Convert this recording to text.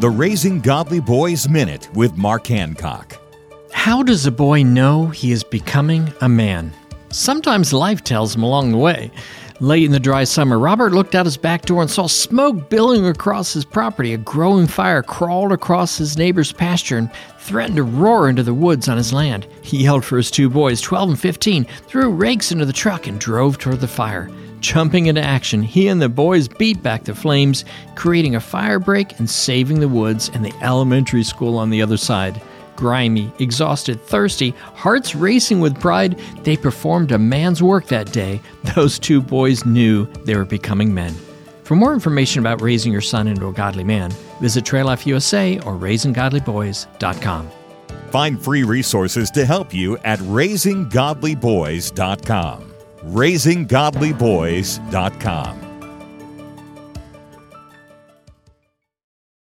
the Raising Godly Boys Minute with Mark Hancock. How does a boy know he is becoming a man? Sometimes life tells him along the way. Late in the dry summer, Robert looked out his back door and saw smoke billowing across his property. A growing fire crawled across his neighbor's pasture and threatened to roar into the woods on his land. He yelled for his two boys, 12 and 15, threw rakes into the truck, and drove toward the fire. Jumping into action, he and the boys beat back the flames, creating a fire break and saving the woods and the elementary school on the other side grimy, exhausted, thirsty, hearts racing with pride, they performed a man's work that day. Those two boys knew they were becoming men. For more information about raising your son into a godly man, visit Trail Life USA or raisinggodlyboys.com. Find free resources to help you at raisinggodlyboys.com. raisinggodlyboys.com.